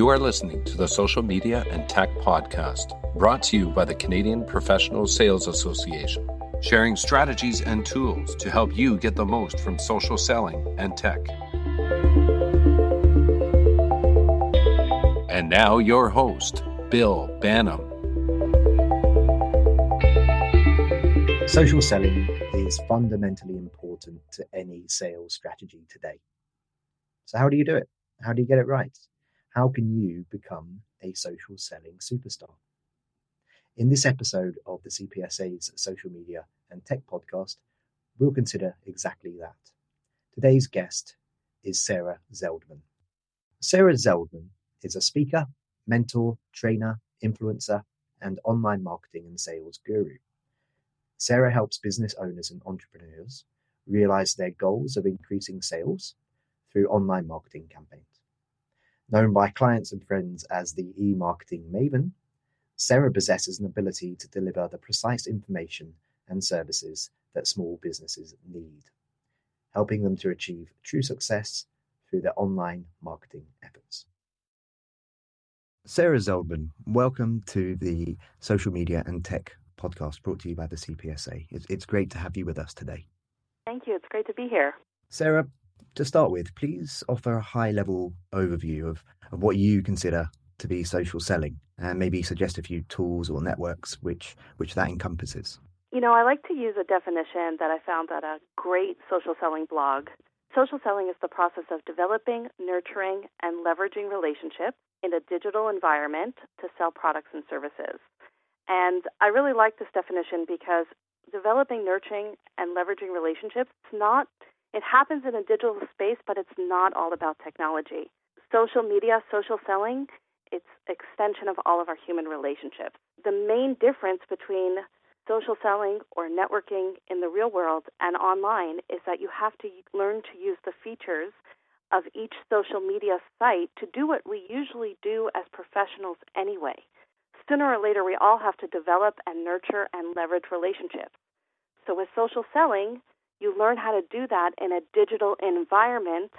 You are listening to the Social Media and Tech Podcast, brought to you by the Canadian Professional Sales Association, sharing strategies and tools to help you get the most from social selling and tech. And now, your host, Bill Banham. Social selling is fundamentally important to any sales strategy today. So, how do you do it? How do you get it right? How can you become a social selling superstar? In this episode of the CPSA's Social Media and Tech Podcast, we'll consider exactly that. Today's guest is Sarah Zeldman. Sarah Zeldman is a speaker, mentor, trainer, influencer, and online marketing and sales guru. Sarah helps business owners and entrepreneurs realize their goals of increasing sales through online marketing campaigns. Known by clients and friends as the e marketing maven, Sarah possesses an ability to deliver the precise information and services that small businesses need, helping them to achieve true success through their online marketing efforts. Sarah Zeldman, welcome to the Social Media and Tech podcast brought to you by the CPSA. It's, it's great to have you with us today. Thank you. It's great to be here. Sarah, to start with, please offer a high level overview of, of what you consider to be social selling and maybe suggest a few tools or networks which, which that encompasses. You know, I like to use a definition that I found at a great social selling blog. Social selling is the process of developing, nurturing, and leveraging relationships in a digital environment to sell products and services. And I really like this definition because developing, nurturing, and leveraging relationships, is not it happens in a digital space, but it's not all about technology. Social media, social selling, it's extension of all of our human relationships. The main difference between social selling or networking in the real world and online is that you have to learn to use the features of each social media site to do what we usually do as professionals anyway. Sooner or later, we all have to develop and nurture and leverage relationships. So, with social selling, you learn how to do that in a digital environment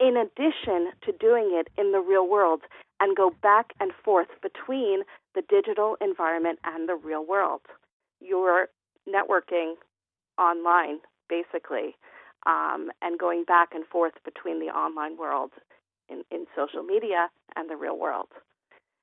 in addition to doing it in the real world and go back and forth between the digital environment and the real world. You're networking online, basically, um, and going back and forth between the online world in, in social media and the real world.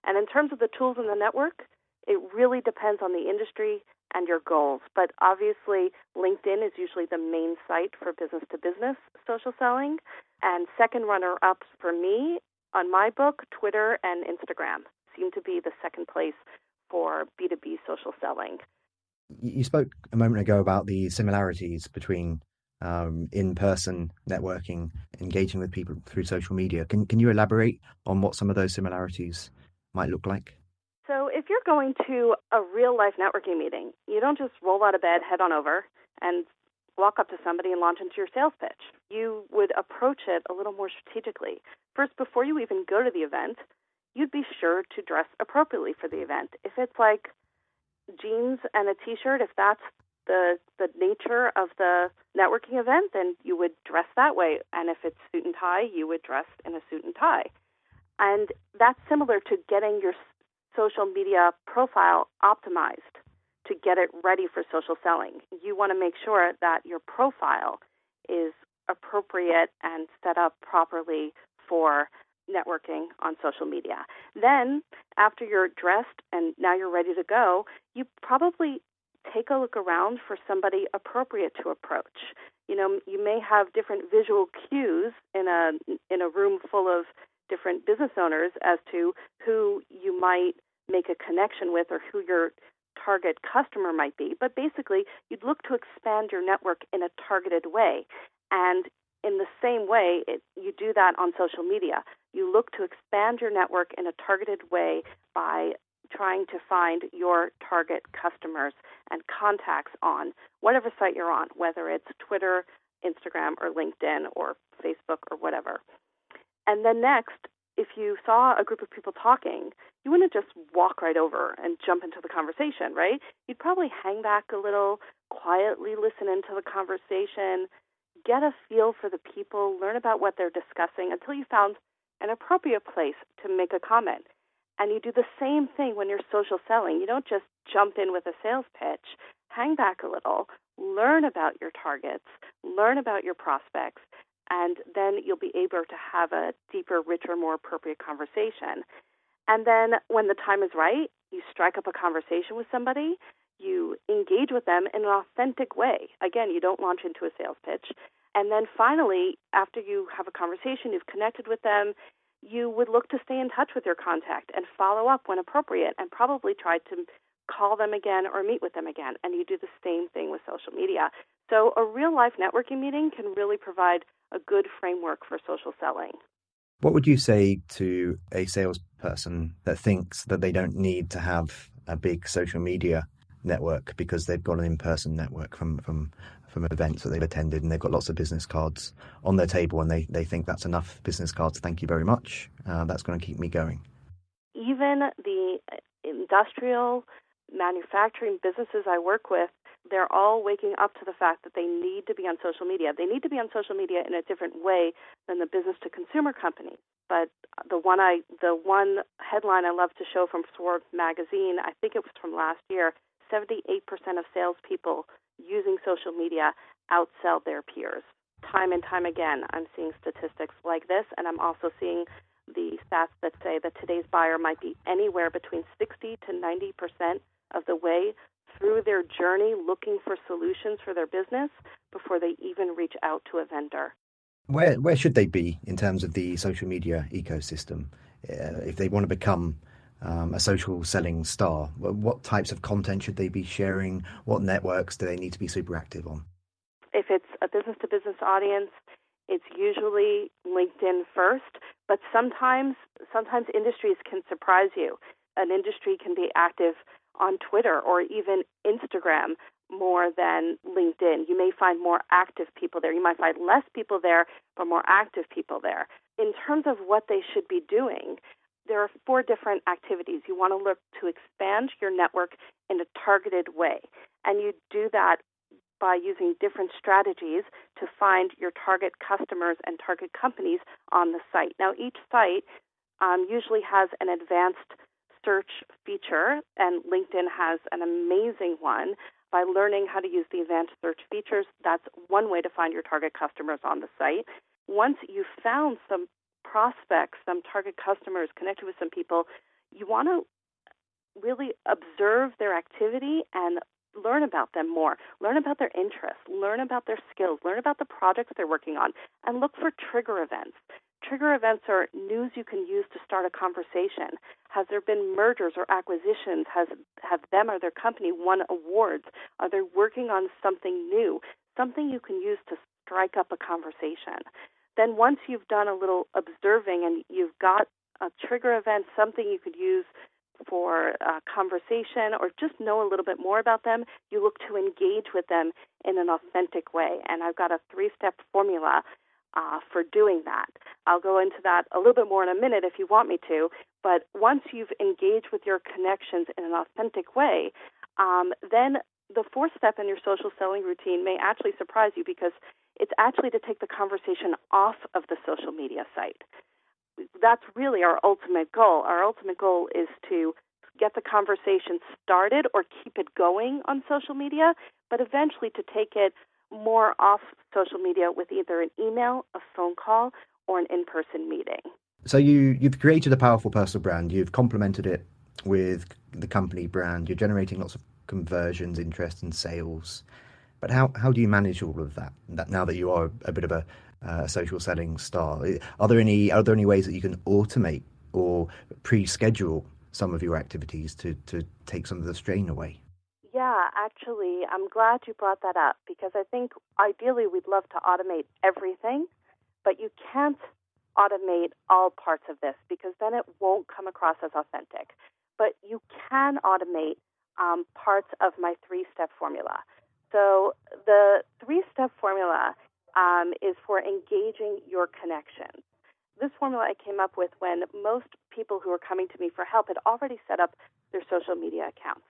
And in terms of the tools in the network, it really depends on the industry and your goals. But obviously, LinkedIn is usually the main site for business to business social selling. And second runner ups for me on my book, Twitter and Instagram seem to be the second place for B2B social selling. You spoke a moment ago about the similarities between um, in-person networking, engaging with people through social media. Can can you elaborate on what some of those similarities might look like? So, if you're going to a real life networking meeting, you don't just roll out of bed, head on over, and walk up to somebody and launch into your sales pitch. You would approach it a little more strategically. First, before you even go to the event, you'd be sure to dress appropriately for the event. If it's like jeans and a t-shirt, if that's the the nature of the networking event, then you would dress that way. And if it's suit and tie, you would dress in a suit and tie. And that's similar to getting your social media profile optimized to get it ready for social selling. You want to make sure that your profile is appropriate and set up properly for networking on social media. Then, after you're dressed and now you're ready to go, you probably take a look around for somebody appropriate to approach. You know, you may have different visual cues in a in a room full of different business owners as to who you might make a connection with or who your target customer might be. But basically, you'd look to expand your network in a targeted way. And in the same way, it, you do that on social media. You look to expand your network in a targeted way by trying to find your target customers and contacts on whatever site you're on, whether it's Twitter, Instagram, or LinkedIn, or Facebook, or whatever. And then next, if you saw a group of people talking, you wouldn't just walk right over and jump into the conversation, right? You'd probably hang back a little, quietly listen into the conversation, get a feel for the people, learn about what they're discussing until you found an appropriate place to make a comment. And you do the same thing when you're social selling. You don't just jump in with a sales pitch. Hang back a little, learn about your targets, learn about your prospects, and then you'll be able to have a deeper, richer, more appropriate conversation. And then when the time is right, you strike up a conversation with somebody, you engage with them in an authentic way. Again, you don't launch into a sales pitch. And then finally, after you have a conversation, you've connected with them, you would look to stay in touch with your contact and follow up when appropriate and probably try to call them again or meet with them again. And you do the same thing with social media. So a real life networking meeting can really provide a good framework for social selling. What would you say to a salesperson that thinks that they don't need to have a big social media network because they've got an in-person network from from from events that they've attended and they've got lots of business cards on their table and they, they think that's enough business cards. Thank you very much. Uh, that's going to keep me going. Even the industrial manufacturing businesses I work with, they're all waking up to the fact that they need to be on social media. They need to be on social media in a different way than the business to consumer companies. But the one I the one headline I love to show from Forbes magazine, I think it was from last year, 78% of salespeople using social media outsell their peers. Time and time again, I'm seeing statistics like this, and I'm also seeing the stats that say that today's buyer might be anywhere between 60 to 90 percent of the way through their journey looking for solutions for their business before they even reach out to a vendor. Where where should they be in terms of the social media ecosystem uh, if they want to become um, a social selling star? What types of content should they be sharing? What networks do they need to be super active on? If it's a business to business audience, it's usually LinkedIn first, but sometimes sometimes industries can surprise you. An industry can be active on Twitter or even Instagram more than LinkedIn. You may find more active people there. You might find less people there, but more active people there. In terms of what they should be doing, there are four different activities. You want to look to expand your network in a targeted way. And you do that by using different strategies to find your target customers and target companies on the site. Now, each site um, usually has an advanced search feature, and LinkedIn has an amazing one. By learning how to use the advanced search features, that's one way to find your target customers on the site. Once you've found some prospects, some target customers, connected with some people, you want to really observe their activity and learn about them more. Learn about their interests, learn about their skills, learn about the projects they're working on, and look for trigger events. Trigger events are news you can use to start a conversation. Has there been mergers or acquisitions? Has have them or their company won awards? Are they working on something new? Something you can use to strike up a conversation. Then once you've done a little observing and you've got a trigger event, something you could use for a conversation or just know a little bit more about them, you look to engage with them in an authentic way. And I've got a three step formula uh, for doing that. I'll go into that a little bit more in a minute if you want me to. But once you've engaged with your connections in an authentic way, um, then the fourth step in your social selling routine may actually surprise you because it's actually to take the conversation off of the social media site. That's really our ultimate goal. Our ultimate goal is to get the conversation started or keep it going on social media, but eventually to take it more off social media with either an email, a phone call, or an in-person meeting. So you you've created a powerful personal brand. You've complemented it with the company brand. You're generating lots of conversions, interest, and sales. But how how do you manage all of that? That now that you are a bit of a uh, social selling star, are there any are there any ways that you can automate or pre-schedule some of your activities to to take some of the strain away? Actually, I'm glad you brought that up because I think ideally we'd love to automate everything, but you can't automate all parts of this because then it won't come across as authentic. But you can automate um, parts of my three step formula. So the three step formula um, is for engaging your connections. This formula I came up with when most people who were coming to me for help had already set up their social media accounts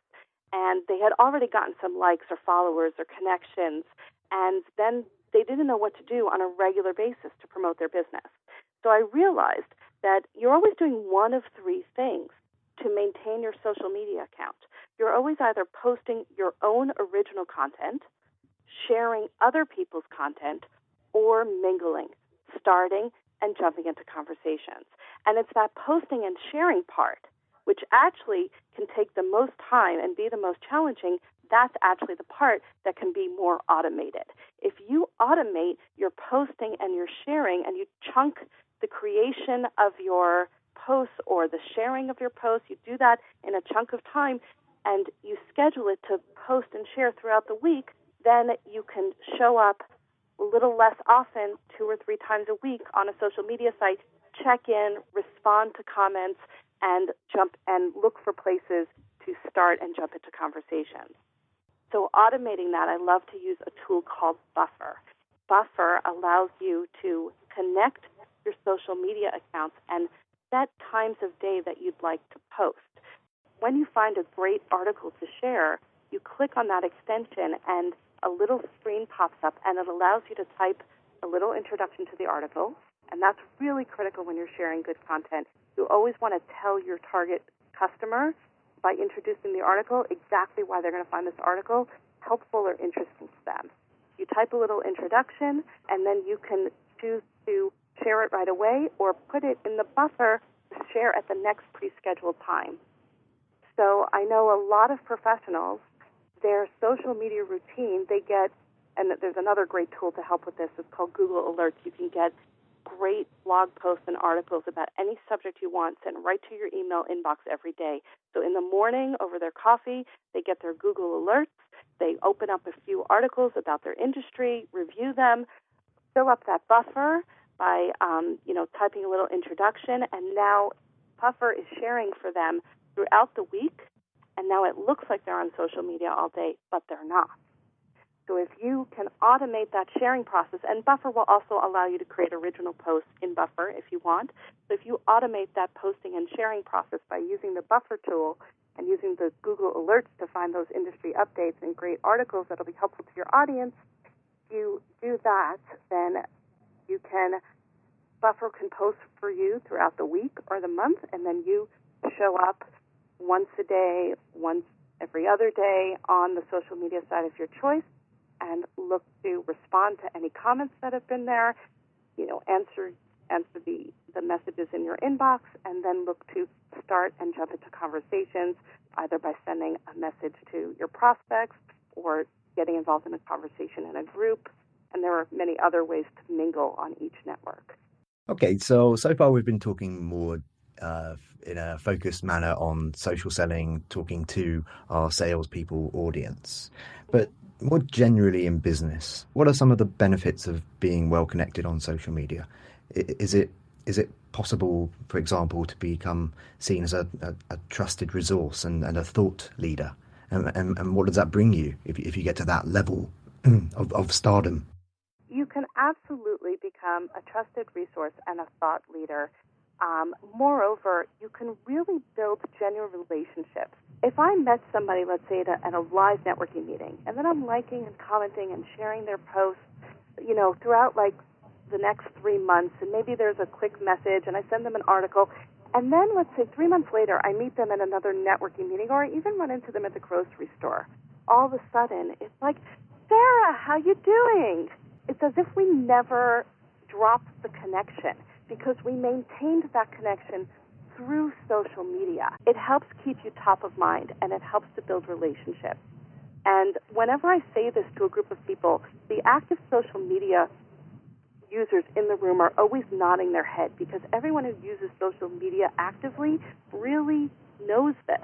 and they had already gotten some likes or followers or connections, and then they didn't know what to do on a regular basis to promote their business. So I realized that you're always doing one of three things to maintain your social media account. You're always either posting your own original content, sharing other people's content, or mingling, starting and jumping into conversations. And it's that posting and sharing part, which actually can take the most time and be the most challenging. That's actually the part that can be more automated. If you automate your posting and your sharing and you chunk the creation of your posts or the sharing of your posts, you do that in a chunk of time and you schedule it to post and share throughout the week, then you can show up a little less often, two or three times a week on a social media site, check in, respond to comments, and jump and look for places to start and jump into conversations. So, automating that, I love to use a tool called Buffer. Buffer allows you to connect your social media accounts and set times of day that you'd like to post. When you find a great article to share, you click on that extension and a little screen pops up and it allows you to type a little introduction to the article. And that's really critical when you're sharing good content. You always want to tell your target customer by introducing the article exactly why they're going to find this article helpful or interesting to them. You type a little introduction and then you can choose to share it right away or put it in the buffer to share at the next pre scheduled time. So I know a lot of professionals their social media routine, they get, and there's another great tool to help with this. It's called Google Alerts. You can get great blog posts and articles about any subject you want sent right to your email inbox every day. So in the morning over their coffee, they get their Google Alerts. They open up a few articles about their industry, review them, fill up that buffer by um, you know typing a little introduction, and now Buffer is sharing for them throughout the week and now it looks like they're on social media all day, but they're not. So if you can automate that sharing process, and Buffer will also allow you to create original posts in Buffer if you want. So if you automate that posting and sharing process by using the Buffer tool and using the Google Alerts to find those industry updates and great articles that'll be helpful to your audience, if you do that, then you can Buffer can post for you throughout the week or the month, and then you show up once a day, once every other day on the social media side of your choice and look to respond to any comments that have been there, you know, answer answer the, the messages in your inbox and then look to start and jump into conversations either by sending a message to your prospects or getting involved in a conversation in a group. And there are many other ways to mingle on each network. Okay, so so far we've been talking more uh, in a focused manner on social selling, talking to our salespeople audience. But more generally in business, what are some of the benefits of being well connected on social media? Is it is it possible, for example, to become seen as a, a, a trusted resource and, and, a thought leader? And, and, and, what does that bring you if, if you get to that level of, of stardom? You can absolutely become a trusted resource and a thought leader um, moreover, you can really build genuine relationships. If I met somebody, let's say at a, at a live networking meeting, and then I'm liking and commenting and sharing their posts, you know, throughout like the next three months, and maybe there's a quick message, and I send them an article, and then let's say three months later, I meet them at another networking meeting, or I even run into them at the grocery store. All of a sudden, it's like, Sarah, how you doing? It's as if we never dropped the connection because we maintained that connection through social media. It helps keep you top of mind and it helps to build relationships. And whenever I say this to a group of people, the active social media users in the room are always nodding their head because everyone who uses social media actively really knows this.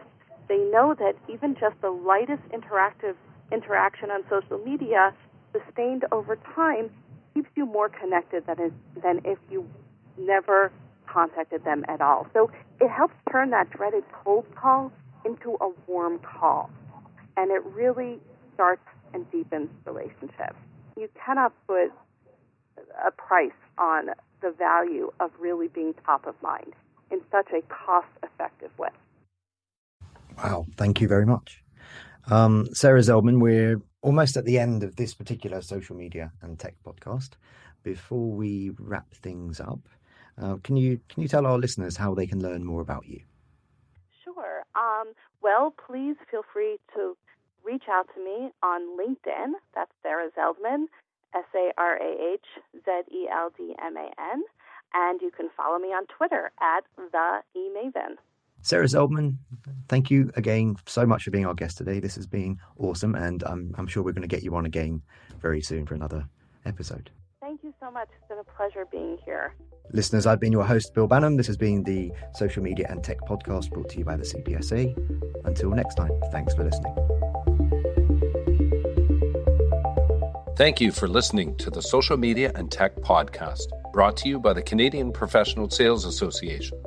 They know that even just the lightest interactive interaction on social media sustained over time keeps you more connected than, than if you never contacted them at all. So it helps turn that dreaded cold call into a warm call. And it really starts and deepens relationships. You cannot put a price on the value of really being top of mind in such a cost effective way. Wow, thank you very much. Um, Sarah Zeldman, we're almost at the end of this particular social media and tech podcast. Before we wrap things up, Uh, can you can you tell our listeners how they can learn more about you? Sure. Um, well, please feel free to reach out to me on LinkedIn. That's Sarah Zeldman, S A R A H Z E L D M A N. And you can follow me on Twitter at the eMaven. Sarah Zeldman, thank you again so much for being our guest today. This has been awesome, and I'm, I'm sure we're going to get you on again very soon for another episode. Thank you so much. It's been a pleasure being here. Listeners, I've been your host, Bill Banham. This has been the Social Media and Tech Podcast brought to you by the CPSA. Until next time, thanks for listening. Thank you for listening to the Social Media and Tech Podcast, brought to you by the Canadian Professional Sales Association.